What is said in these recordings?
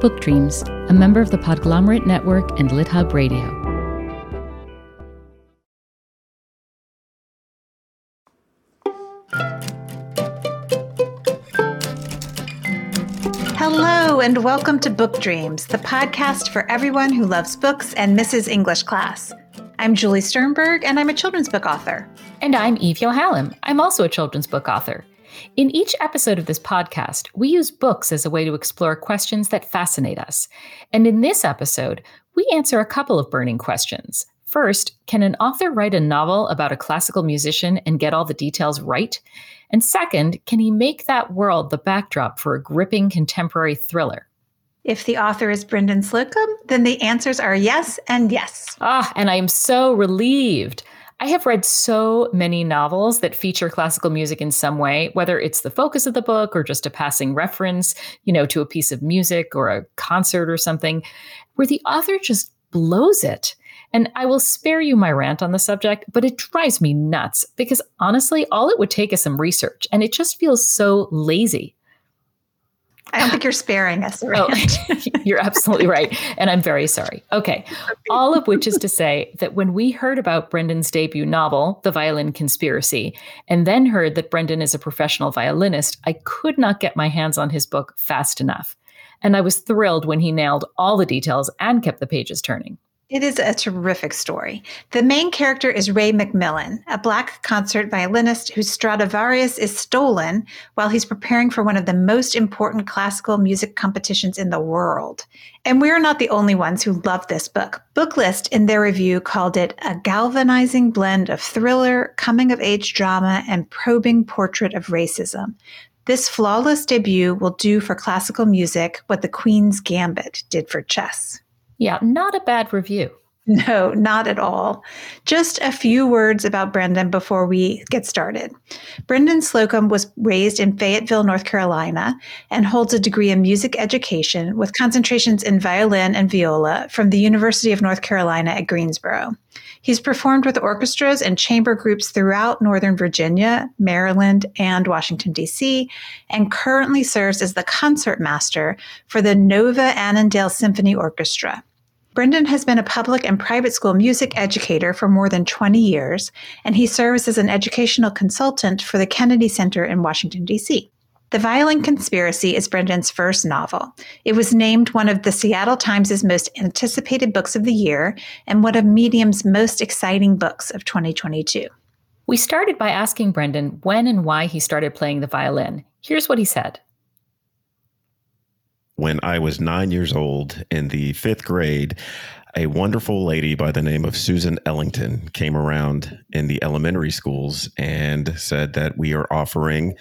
Book Dreams, a member of the Podglomerate Network and LitHub Radio. Hello, and welcome to Book Dreams, the podcast for everyone who loves books and misses English class. I'm Julie Sternberg, and I'm a children's book author. And I'm Eve Yohalem. I'm also a children's book author. In each episode of this podcast, we use books as a way to explore questions that fascinate us. And in this episode, we answer a couple of burning questions. First, can an author write a novel about a classical musician and get all the details right? And second, can he make that world the backdrop for a gripping contemporary thriller? If the author is Brendan Slocumb, then the answers are yes and yes. Ah, and I am so relieved. I have read so many novels that feature classical music in some way, whether it's the focus of the book or just a passing reference, you know, to a piece of music or a concert or something, where the author just blows it. And I will spare you my rant on the subject, but it drives me nuts because honestly, all it would take is some research and it just feels so lazy. I don't think you're sparing us. Oh, you're absolutely right. And I'm very sorry. Okay. All of which is to say that when we heard about Brendan's debut novel, The Violin Conspiracy, and then heard that Brendan is a professional violinist, I could not get my hands on his book fast enough. And I was thrilled when he nailed all the details and kept the pages turning. It is a terrific story. The main character is Ray McMillan, a black concert violinist whose Stradivarius is stolen while he's preparing for one of the most important classical music competitions in the world. And we're not the only ones who love this book. Booklist, in their review, called it a galvanizing blend of thriller, coming of age drama, and probing portrait of racism. This flawless debut will do for classical music what the Queen's Gambit did for chess. Yeah, not a bad review. No, not at all. Just a few words about Brendan before we get started. Brendan Slocumb was raised in Fayetteville, North Carolina, and holds a degree in music education with concentrations in violin and viola from the University of North Carolina at Greensboro. He's performed with orchestras and chamber groups throughout Northern Virginia, Maryland, and Washington, D.C., and currently serves as the concertmaster for the Nova Annandale Symphony Orchestra. Brendan has been a public and private school music educator for more than 20 years, and he serves as an educational consultant for the Kennedy Center in Washington, D.C. The Violin Conspiracy is Brendan's first novel. It was named one of the Seattle Times' most anticipated books of the year and one of Medium's most exciting books of 2022. We started by asking Brendan when and why he started playing the violin. Here's what he said when I was nine years old in the fifth grade, a wonderful lady by the name of Susan Ellington came around in the elementary schools and said that we are offering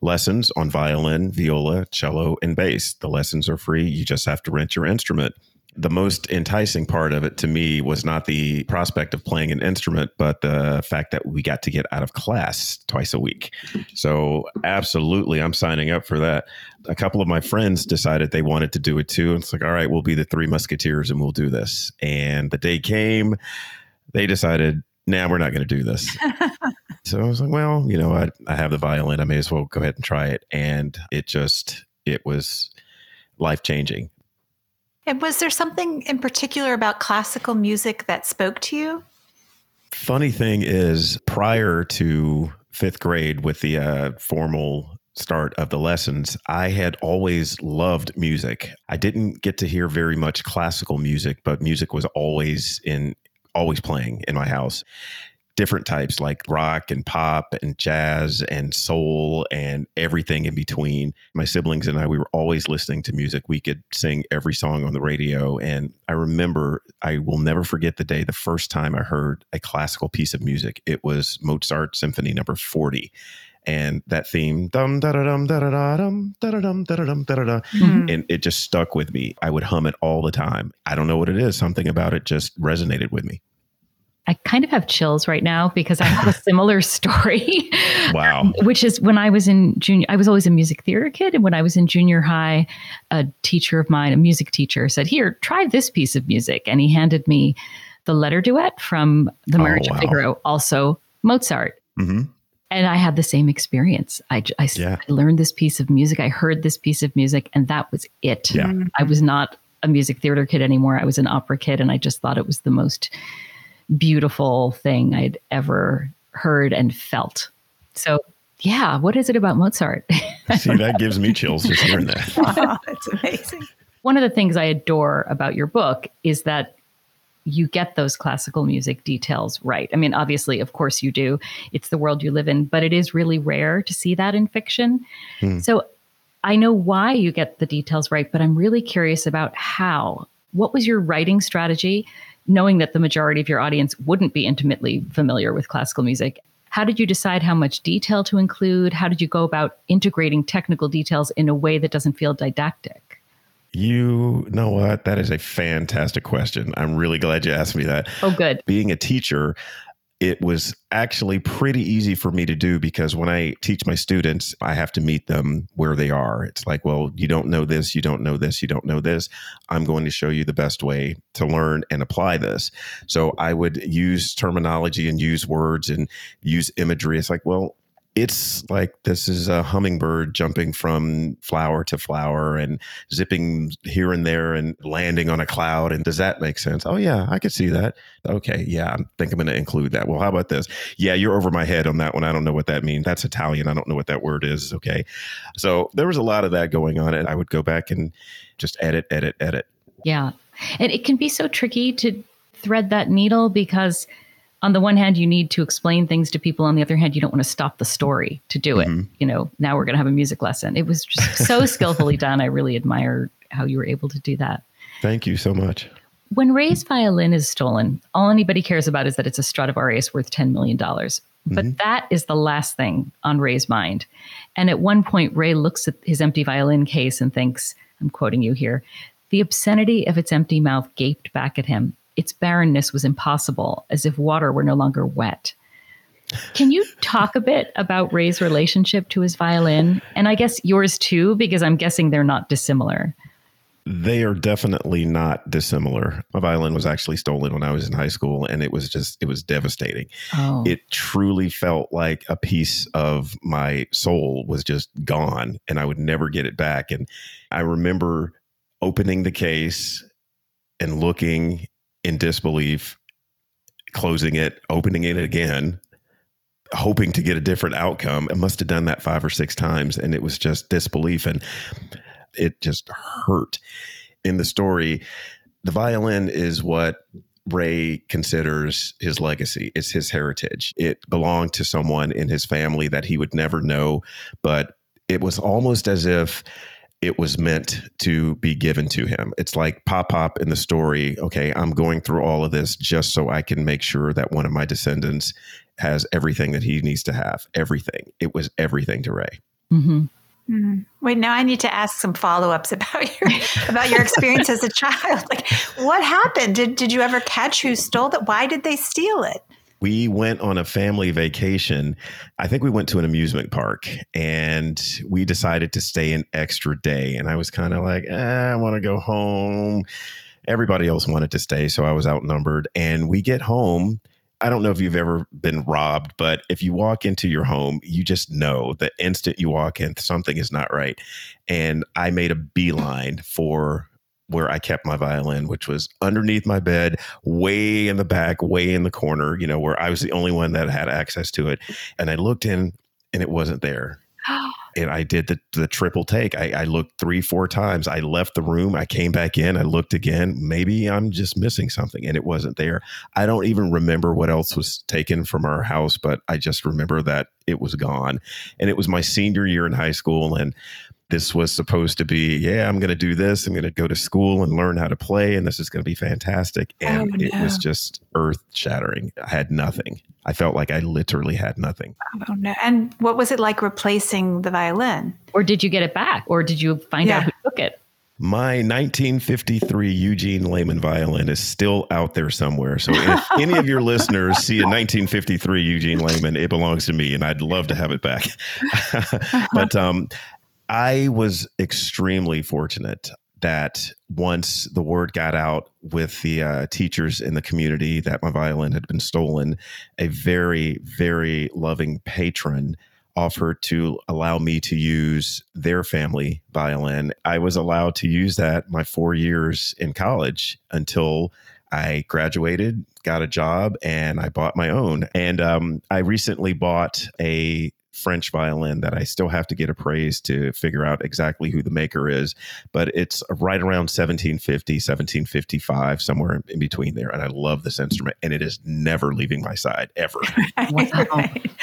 lessons on violin, viola, cello, and bass. The lessons are free. You just have to rent your instrument the most enticing part of it to me was not the prospect of playing an instrument, but the fact that we got to get out of class twice a week. So, absolutely, I'm signing up for that. A couple of my friends decided they wanted to do it too. It's like, all right, we'll be the three musketeers and we'll do this. And the day came, they decided, now nah, we're not going to do this. so I was like, well, you know, I, I have the violin. I may as well go ahead and try it. And it just, it was life changing and was there something in particular about classical music that spoke to you? Funny thing is, prior to fifth grade, with the uh, formal start of the lessons, I had always loved music. I didn't get to hear very much classical music, but music was always in always playing in my house different types like rock and pop and jazz and soul and everything in between. My siblings and I, we were always listening to music. We could sing every song on the radio. And I remember, I will never forget the day, the first time I heard a classical piece of music. It was Mozart Symphony number 40 and that theme dum da da dum da da da dum da da dum da da dum da da da mm-hmm. and it just stuck with me i would hum it all the time i don't know what it is something about it just resonated with me I kind of have chills right now because I have a similar story. Wow. which is when I was in junior, I was always a music theater kid. And when I was in junior high, a teacher of mine, a music teacher, said, Here, try this piece of music. And he handed me the letter duet from The Marriage oh, wow. of Figaro, also Mozart. Mm-hmm. And I had the same experience. I, I, Yeah. I learned this piece of music. I heard this piece of music, and that was it. Yeah. I was not a music theater kid anymore. I was an opera kid, and I just thought it was the most beautiful thing I'd ever heard and felt. So, yeah, what is it about Mozart? See, that gives me chills just hearing that. Oh, that's amazing. One of the things I adore about your book is that you get those classical music details right. I mean, obviously, of course, you do. It's the world you live in, but it is really rare to see that in fiction. Hmm. So I know why you get the details right, but I'm really curious about how. What was your writing strategy, knowing that the majority of your audience wouldn't be intimately familiar with classical music? How did you decide how much detail to include? How did you go about integrating technical details in a way that doesn't feel didactic? You know what? That is a fantastic question. I'm really glad you asked me that. Oh, good. Being a teacher, it was actually pretty easy for me to do because when I teach my students, I have to meet them where they are. It's like, well, you don't know this, you don't know this, you don't know this. I'm going to show you the best way to learn and apply this. So I would use terminology and use words and use imagery. It's like, well, it's like this is a hummingbird jumping from flower to flower and zipping here and there and landing on a cloud. And does that make sense? Oh, yeah, I could see that. Okay, yeah, I think I'm going to include that. Well, how about this? Yeah, you're over my head on that one. I don't know what that means. That's Italian. I don't know what that word is. Okay. So there was a lot of that going on. And I would go back and just edit, edit, edit. Yeah. And it can be so tricky to thread that needle because, on the one hand, you need to explain things to people. On the other hand, you don't want to stop the story to do it. Mhm. You know, now we're going to have a music lesson. It was just so skillfully done. I really admire how you were able to do that. Thank you so much. When Ray's violin is stolen, all anybody cares about is that it's a Stradivarius worth $10 million. But that is the last thing on Ray's mind. And at one point, Ray looks at his empty violin case and thinks, I'm quoting you here, the obscenity of its empty mouth gaped back at him. Its barrenness was impossible, as if water were no longer wet. Can you talk a bit about Ray's relationship to his violin? And I guess yours too, because I'm guessing they're not dissimilar. They are definitely not dissimilar. My violin was actually stolen when I was in high school, and it was just, it was devastating. Oh, It truly felt like a piece of my soul was just gone, and I would never get it back. And I remember opening the case and looking in disbelief, closing it, opening it again, hoping to get a different outcome. I must have done that five or six times, and it was just disbelief. And it just hurt. In the story, the violin is what Ray considers his legacy. It's his heritage. It belonged to someone in his family that he would never know, but it was almost as if it was meant to be given to him. It's like Pop Pop in the story. Okay, I'm going through all of this just so I can make sure that one of my descendants has everything that he needs to have. Everything. It was everything to Ray. mhm. Mhm. Wait, now I need to ask some follow-ups about your about your experience as a child. Like, what happened? Did did you ever catch who stole that? Why did they steal it? We went on a family vacation. I think we went to an amusement park and we decided to stay an extra day. And I was kind of like, eh, I want to go home. Everybody else wanted to stay. So I was outnumbered. And we get home. I don't know if you've ever been robbed, but if you walk into your home, you just know the instant you walk in, something is not right. And I made a beeline for where I kept my violin, which was underneath my bed, way in the back, way in the corner, you know, where I was the only one that had access to it. And I looked in and it wasn't there. And I did the, the triple take. I, I looked three, four times. I left the room. I came back in. I looked again. Maybe I'm just missing something. And it wasn't there. I don't even remember what else was taken from our house, but I just remember that it was gone. And it was my senior year in high school. And this was supposed to be, yeah, I'm going to do this. I'm going to go to school and learn how to play, and this is going to be fantastic. And Oh, it was just earth shattering. I had nothing. I felt like I literally had nothing. Oh no! And what was it like replacing the violin? Or did you get it back? Or did you find out who took it? My 1953 Eugene Lehman violin is still out there somewhere. So if any of your listeners see a 1953 Eugene Lehman, it belongs to me, and I'd love to have it back. but um, I was extremely fortunate. that once the word got out with the uh, teachers in the community that my violin had been stolen, a very, very loving patron offered to allow me to use their family violin. I was allowed to use that my four years in college until I graduated, got a job, and I bought my own. And um, I recently bought a French violin that I still have to get appraised to figure out exactly who the maker is, but it's right around 1750, 1755, somewhere in between there. And I love this instrument, and it is never leaving my side ever. wow.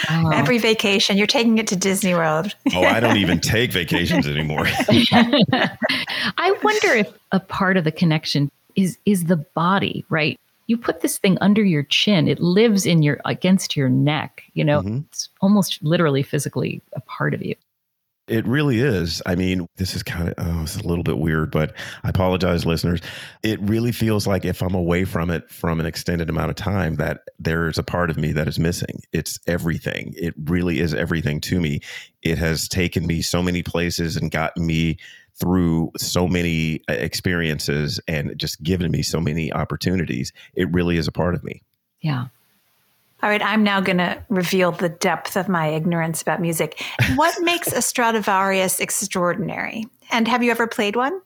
Wow. Every oh. vacation, you're taking it to Disney World. oh, I don't even take vacations anymore. I wonder if a part of the connection is is the body, right? You put this thing under your chin it lives in your against your neck you know mm-hmm. it's almost literally physically a part of you it really is. I mean, this is kind of, oh, it's a little bit weird, but I apologize, listeners. It really feels like if I'm away from it from an extended amount of time, that there's a part of me that is missing. It's everything. It really is everything to me. It has taken me so many places and gotten me through so many uh, experiences and just given me so many opportunities. It really is a part of me. Yeah. All right, I'm now going to reveal the depth of my ignorance about music. What makes a Stradivarius extraordinary? And have you ever played one?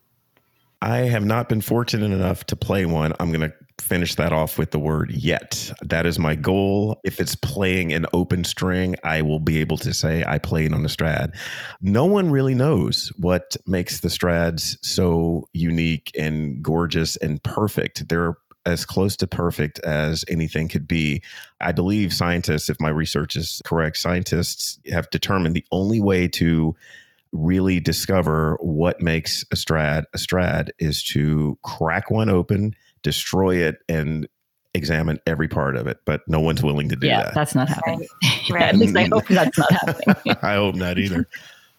I have not been fortunate enough to play one. I'm going to finish that off with the word yet. That is my goal. If it's playing an open string, I will be able to say I played on the Strad. No one really knows what makes the Strads so unique and gorgeous and perfect. They're as close to perfect as anything could be. I believe scientists, if my research is correct, scientists have determined the only way to really discover what makes a strad a strad is to crack one open destroy it and examine every part of it, but no one's willing to do yeah, that. That's not happening. Right. At least I hope that's not happening. I hope not either.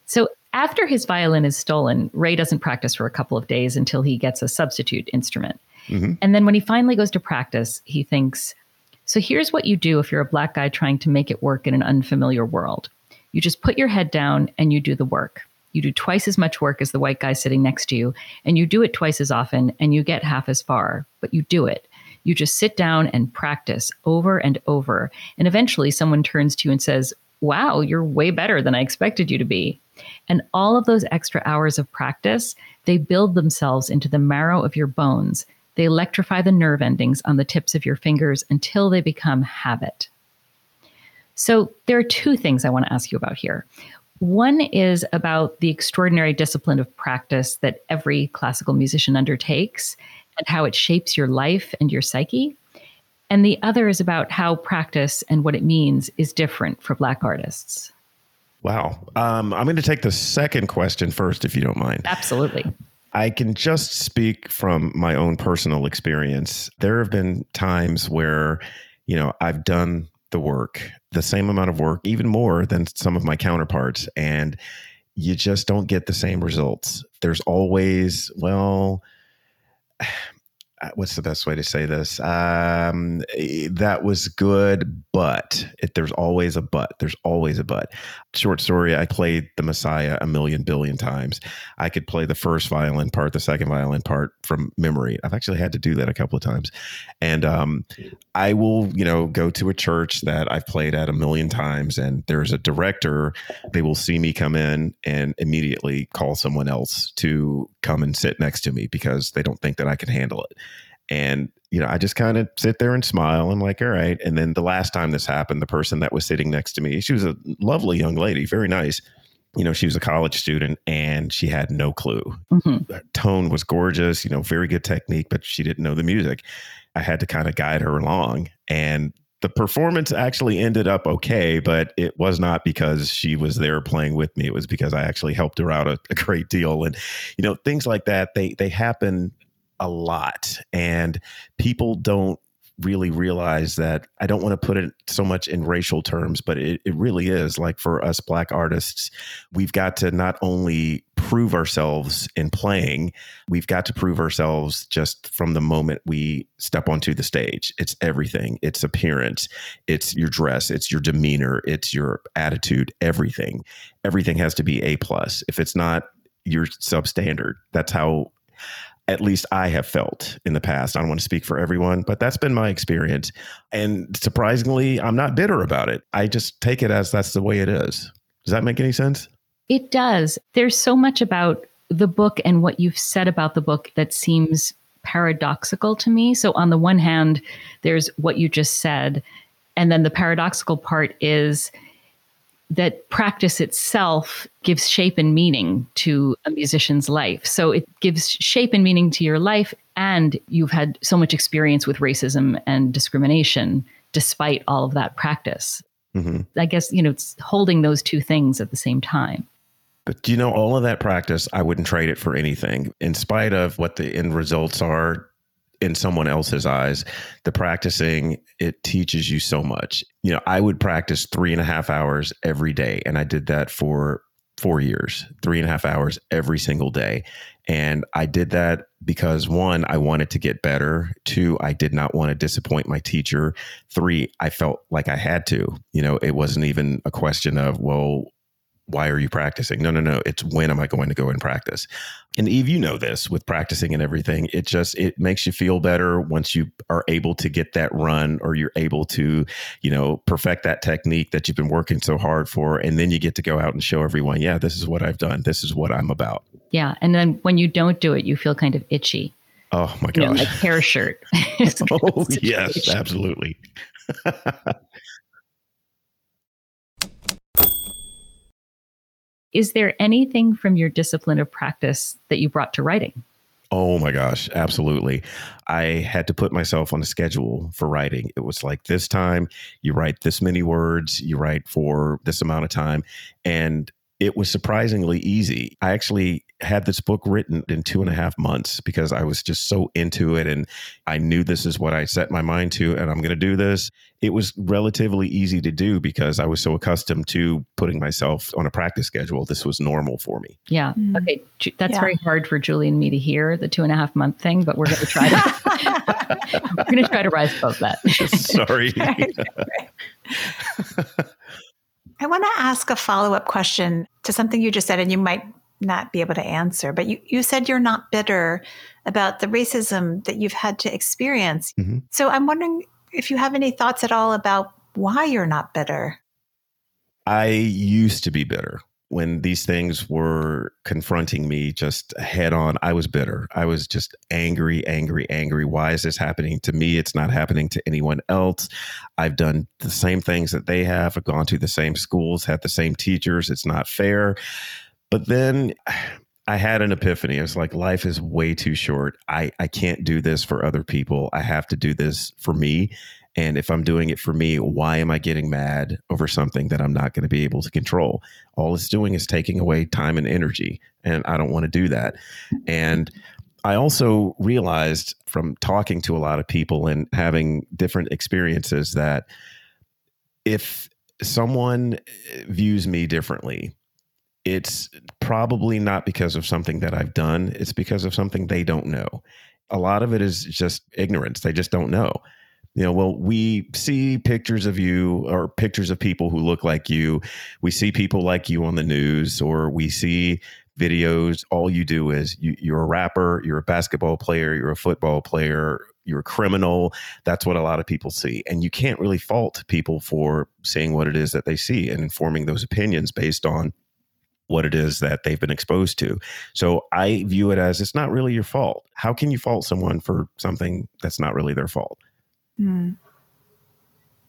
So after his violin is stolen, Ray doesn't practice for a couple of days until he gets a substitute instrument. Mm-hmm. And then when he finally goes to practice, he thinks, so here's what you do if you're a black guy trying to make it work in an unfamiliar world. You just put your head down and you do the work. You do twice as much work as the white guy sitting next to you, and you do it twice as often, and you get half as far, but you do it. You just sit down and practice over and over. And eventually, someone turns to you and says, Wow, you're way better than I expected you to be. And all of those extra hours of practice, they build themselves into the marrow of your bones. They electrify the nerve endings on the tips of your fingers until they become habit. So, there are two things I want to ask you about here. One is about the extraordinary discipline of practice that every classical musician undertakes and how it shapes your life and your psyche. And the other is about how practice and what it means is different for Black artists. Wow. Um, I'm going to take the second question first, if you don't mind. Absolutely. I can just speak from my own personal experience. There have been times where, you know, I've done the work, the same amount of work, even more than some of my counterparts. And you just don't get the same results. There's always, well, what's the best way to say this? Um, eh, that was good, but it, there's always a but. There's always a but. Short story I played the Messiah a million billion times. I could play the first violin part, the second violin part from memory. I've actually had to do that a couple of times. And um, I will, you know, go to a church that I've played at a million times, and there's a director. They will see me come in and immediately call someone else to come and sit next to me because they don't think that I can handle it. And, you know, I just kind of sit there and smile. I'm like, all right. And then the last time this happened, the person that was sitting next to me, she was a lovely young lady, very nice. You know, she was a college student and she had no clue. Mm-hmm. Her tone was gorgeous, you know, very good technique, but she didn't know the music. I had to kind of guide her along. And the performance actually ended up okay, but it was not because she was there playing with me. It was because I actually helped her out a, a great deal. And, you know, things like that, they they happen a lot. And people don't really realize that I don't want to put it so much in racial terms, but it, it really is like for us black artists, we've got to not only prove ourselves in playing, we've got to prove ourselves just from the moment we step onto the stage. It's everything. It's appearance, it's your dress, it's your demeanor, it's your attitude, everything. Everything has to be A plus. If it's not, you're substandard. That's how At least I have felt in the past. I don't want to speak for everyone, but that's been my experience. And surprisingly, I'm not bitter about it. I just take it as that's the way it is. Does that make any sense? It does. There's so much about the book and what you've said about the book that seems paradoxical to me. So, on the one hand, there's what you just said. And then the paradoxical part is that practice itself gives shape and meaning to a musician's life. So, it gives shape and meaning to your life. And you've had so much experience with racism and discrimination despite all of that practice. Mm-hmm. I guess, you know, it's holding those two things at the same time. But you know, all of that practice, I wouldn't trade it for anything. In spite of what the end results are in someone else's eyes, the practicing, it teaches you so much. You know, I would practice three and a half hours every day. And I did that for four years, three and a half hours every single day. And I did that because one, I wanted to get better. Two, I did not want to disappoint my teacher. Three, I felt like I had to. You know, it wasn't even a question of, well, why are you practicing? No, no, no. It's when am I going to go and practice? And Eve, you know this with practicing and everything. It just it makes you feel better once you are able to get that run or you're able to, you know, perfect that technique that you've been working so hard for. And then you get to go out and show everyone, yeah, this is what I've done. This is what I'm about. Yeah. And then when you don't do it, you feel kind of itchy. Oh my gosh. You know, like hair shirt. oh, yes, absolutely. Is there anything from your discipline of practice that you brought to writing? Oh my gosh, absolutely. I had to put myself on a schedule for writing. It was like this time, you write this many words, you write for this amount of time. And it was surprisingly easy. I actually had this book written in two and a half months because I was just so into it and I knew this is what I set my mind to and I'm going to do this. It was relatively easy to do because I was so accustomed to putting myself on a practice schedule. This was normal for me. Yeah. Mm. Okay. That's yeah. very hard for Julie and me to hear the two and a half month thing, but we're going to try to, we're going to try to rise above that. Sorry. I want to ask a follow up question to something you just said, and you might not be able to answer, but you, you said you're not bitter about the racism that you've had to experience. Mm-hmm. So I'm wondering if you have any thoughts at all about why you're not bitter. I used to be bitter when these things were confronting me just head on, I was bitter. I was just angry, angry, angry. Why is this happening to me? It's not happening to anyone else. I've done the same things that they have. I've gone to the same schools, had the same teachers. It's not fair. But then I had an epiphany. I was like, life is way too short. I, I can't do this for other people. I have to do this for me. And if I'm doing it for me, why am I getting mad over something that I'm not going to be able to control? All it's doing is taking away time and energy. And I don't want to do that. And I also realized from talking to a lot of people and having different experiences that if someone views me differently, it's probably not because of something that I've done, it's because of something they don't know. A lot of it is just ignorance. They just don't know you know well we see pictures of you or pictures of people who look like you we see people like you on the news or we see videos all you do is you, you're a rapper you're a basketball player you're a football player you're a criminal that's what a lot of people see and you can't really fault people for saying what it is that they see and informing those opinions based on what it is that they've been exposed to. So I view it as it's not really your fault. How can you fault someone for something that's not really their fault? Mm.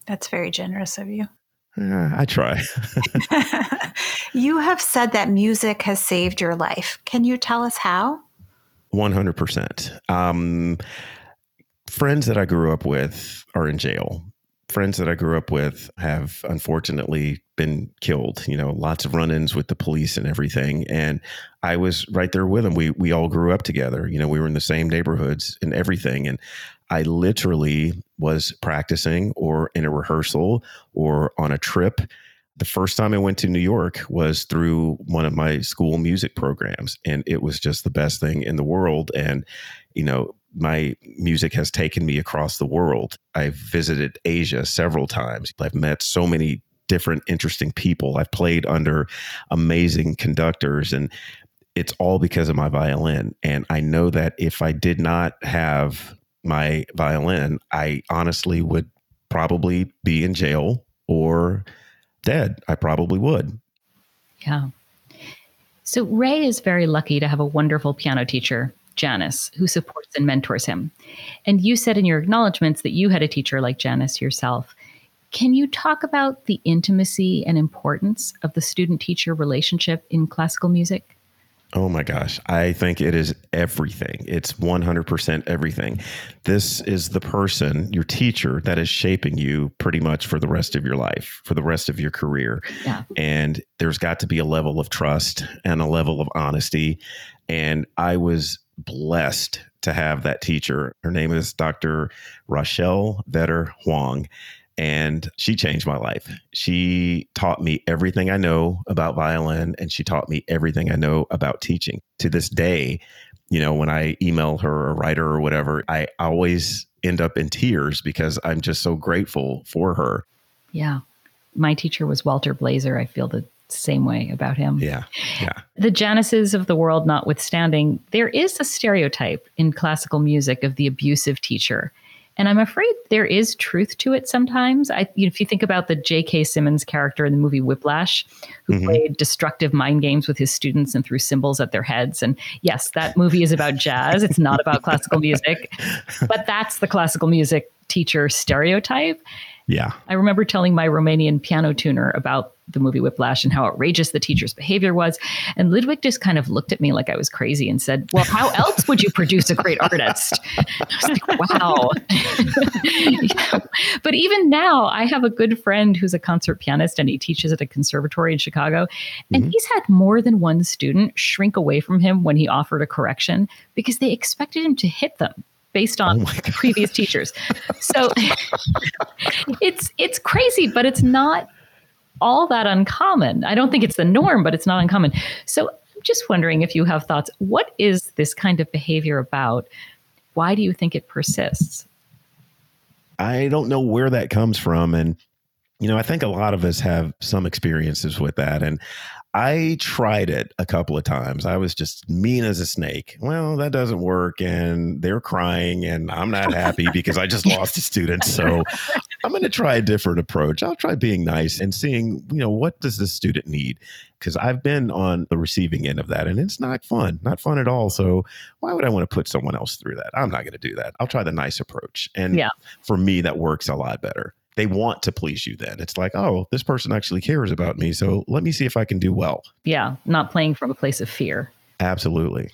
That's very generous of you. Uh, I try. you have said that music has saved your life. Can you tell us how? 100%. Um, friends that I grew up with are in jail. Friends that I grew up with have unfortunately been killed. You know, lots of run-ins with the police and everything. And I was right there with him. We we all grew up together. You know, we were in the same neighborhoods and everything. And I literally was practicing or in a rehearsal or on a trip. The first time I went to New York was through one of my school music programs, and it was just the best thing in the world. And, you know, my music has taken me across the world. I've visited Asia several times. I've met so many different interesting people. I've played under amazing conductors and it's all because of my violin. And I know that if I did not have my violin, I honestly would probably be in jail or dead. I probably would. Yeah. So Ray is very lucky to have a wonderful piano teacher, Janice, who supports and mentors him. And you said in your acknowledgments that you had a teacher like Janice yourself. Can you talk about the intimacy and importance of the student teacher relationship in classical music? Oh my gosh. I think it is everything. It's 100% everything. This is the person, your teacher, that is shaping you pretty much for the rest of your life, for the rest of your career. Yeah. And there's got to be a level of trust and a level of honesty. And I was blessed to have that teacher. Her name is Dr. Rochelle Vetter Huang and she changed my life. She taught me everything I know about violin and she taught me everything I know about teaching. To this day, you know, when I email her or write her or whatever, I always end up in tears because I'm just so grateful for her. Yeah. My teacher was Walter Blazer. I feel the same way about him. Yeah. Yeah. The Janices of the world notwithstanding, there is a stereotype in classical music of the abusive teacher. And I'm afraid there is truth to it sometimes. I, you know, if you think about the J.K. Simmons character in the movie Whiplash, who mm-hmm. played destructive mind games with his students and threw cymbals at their heads. And yes, that movie is about jazz. It's not about classical music, but that's the classical music teacher stereotype. Yeah. I remember telling my Romanian piano tuner about the movie Whiplash and how outrageous the teacher's behavior was. And Ludwig just kind of looked at me like I was crazy and said, Well, how else would you produce a great artist? I was like, Wow. yeah. But even now, I have a good friend who's a concert pianist and he teaches at a conservatory in Chicago. And mm-hmm. he's had more than one student shrink away from him when he offered a correction because they expected him to hit them based on oh previous teachers. So it's it's crazy, but it's not all that uncommon. I don't think it's the norm, but it's not uncommon. So I'm just wondering if you have thoughts. What is this kind of behavior about? Why do you think it persists? I don't know where that comes from. And, you know, I think a lot of us have some experiences with that. And I tried it a couple of times. I was just mean as a snake. Well, that doesn't work. And they're crying, and I'm not happy because I just lost a student. So I'm going to try a different approach. I'll try being nice and seeing, you know, what does this student need? Because I've been on the receiving end of that, and it's not fun, not fun at all. So why would I want to put someone else through that? I'm not going to do that. I'll try the nice approach. And yeah. for me, that works a lot better they want to please you then. It's like, oh, this person actually cares about me. So let me see if I can do well. Yeah. Not playing from a place of fear. Absolutely.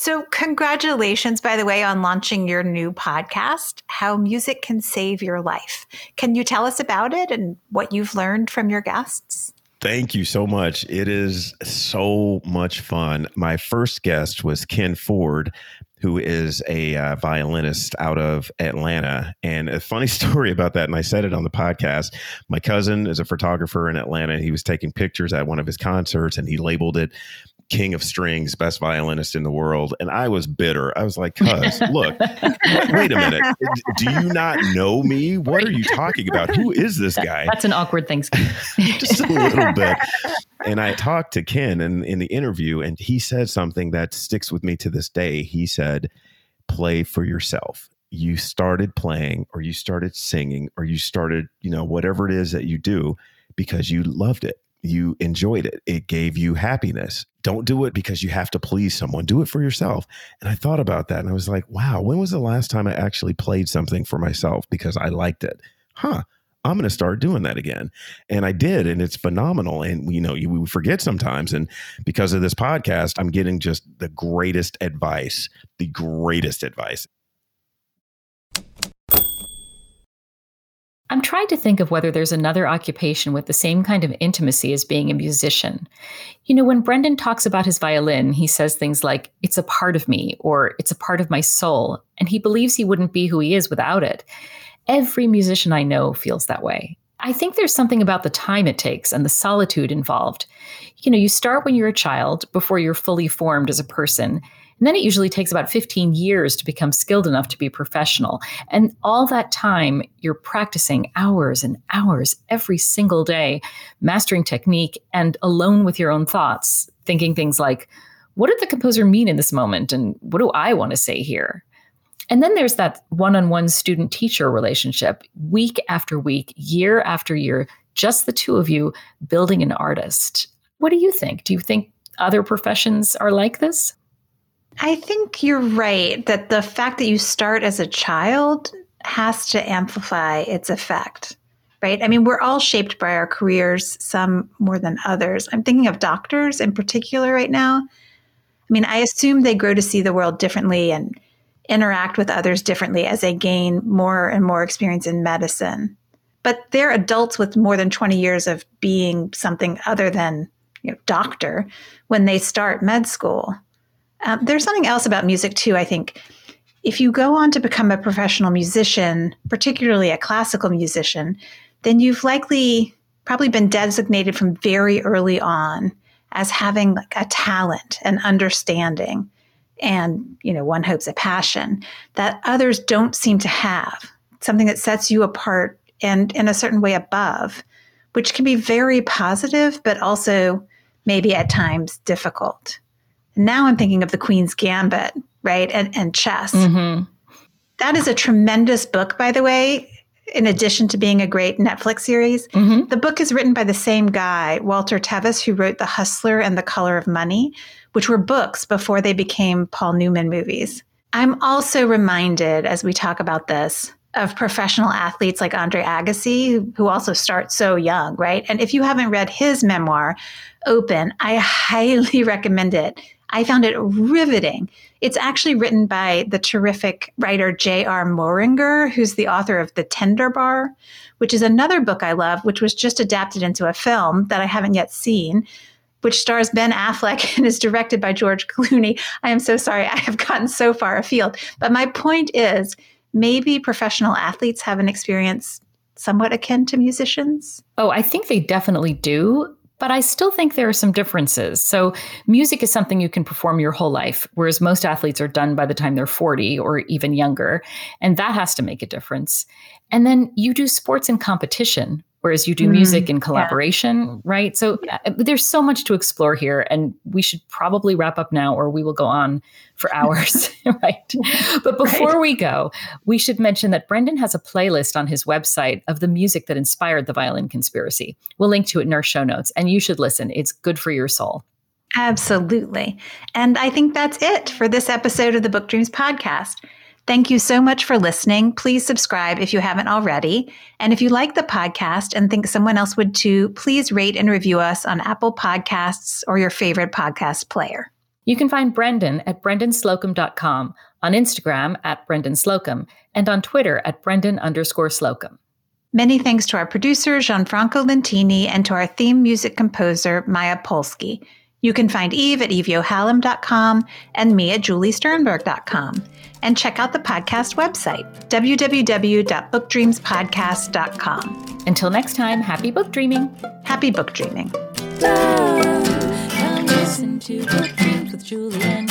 So, congratulations, by the way, on launching your new podcast, How Music Can Save Your Life. Can you tell us about it and what you've learned from your guests? Thank you so much. It is so much fun. My first guest was Ken Ford, who is a uh, violinist out of Atlanta. And a funny story about that, and I said it on the podcast. My cousin is a photographer in Atlanta. He was taking pictures at one of his concerts and he labeled it king of strings, best violinist in the world. And I was bitter. I was like, cuz, look, wait a minute. Do you not know me? What are you talking about? Who is this guy? That's an awkward thing. Just a little bit. And I talked to Ken in, in the interview, and he said something that sticks with me to this day. He said, play for yourself. You started playing, or you started singing, or you started, you know, whatever it is that you do because you loved it you enjoyed it. It gave you happiness. Don't do it because you have to please someone. Do it for yourself. And I thought about that and I was like, wow, when was the last time I actually played something for myself because I liked it? Huh. I'm going to start doing that again. And I did. And it's phenomenal. And, you know, you, we forget sometimes. And because of this podcast, I'm getting just the greatest advice, the greatest advice. I'm trying to think of whether there's another occupation with the same kind of intimacy as being a musician. You know, when Brendan talks about his violin, he says things like, it's a part of me, or it's a part of my soul, and he believes he wouldn't be who he is without it. Every musician I know feels that way. I think there's something about the time it takes and the solitude involved. You know, you start when you're a child before you're fully formed as a person, And then it usually takes about 15 years to become skilled enough to be professional. And all that time, you're practicing hours and hours every single day, mastering technique and alone with your own thoughts, thinking things like, what did the composer mean in this moment? And what do I want to say here? And then there's that one on one student teacher relationship, week after week, year after year, just the two of you building an artist. What do you think? Do you think other professions are like this? I think you're right that the fact that you start as a child has to amplify its effect, right? I mean, we're all shaped by our careers, some more than others. I'm thinking of doctors in particular right now. I mean, I assume they grow to see the world differently and interact with others differently as they gain more and more experience in medicine. But they're adults with more than 20 years of being something other than you know, doctor when they start med school. Um, there's something else about music, too, I think. If you go on to become a professional musician, particularly a classical musician, then you've likely probably been designated from very early on as having like a talent and understanding and you know one hopes a passion that others don't seem to have something that sets you apart and in a certain way above which can be very positive but also maybe at times difficult now i'm thinking of the queen's gambit right and, and chess mm-hmm. that is a tremendous book by the way in addition to being a great Netflix series. Mm-hmm. The book is written by the same guy, Walter Tevis, who wrote The Hustler and The Color of Money, which were books before they became Paul Newman movies. I'm also reminded as we talk about this of professional athletes like Andre Agassi, who also start so young, right? And if you haven't read his memoir, Open, I highly recommend it. I found it riveting. It's actually written by the terrific writer J.R. Moehringer, who's the author of The Tender Bar, which is another book I love, which was just adapted into a film that I haven't yet seen, which stars Ben Affleck and is directed by George Clooney. I am so sorry, I have gotten so far afield. But my point is maybe professional athletes have an experience somewhat akin to musicians. Oh, I think they definitely do. But I still think there are some differences. So, music is something you can perform your whole life, whereas most athletes are done by the time they're 40 or even younger. And that has to make a difference. And then you do sports in competition, whereas you do mm, music in collaboration, yeah. right? So yeah. Uh, there's so much to explore here, and we should probably wrap up now, or we will go on for hours, right? But before right. we go, we should mention that Brendan has a playlist on his website of the music that inspired the Violin Conspiracy. We'll link to it in our show notes, and you should listen. It's good for your soul. Absolutely. And I think that's it for this episode of the Book Dreams podcast. Thank you so much for listening. Please subscribe if you haven't already. And if you like the podcast and think someone else would too, please rate and review us on Apple Podcasts or your favorite podcast player. You can find Brendan at brendanslocumb.com, on Instagram at Brendan Slocumb, and on Twitter at Brendan underscore Slocumb. Many thanks to our producer, Gianfranco Lentini, and to our theme music composer, Maya Polsky. You can find Eve at eveyohalem.com and me at juliesternberg.com. And check out the podcast website, www.bookdreamspodcast.com. Until next time, happy book dreaming. Happy book dreaming. Love, come listen to Book Dreams with Julie and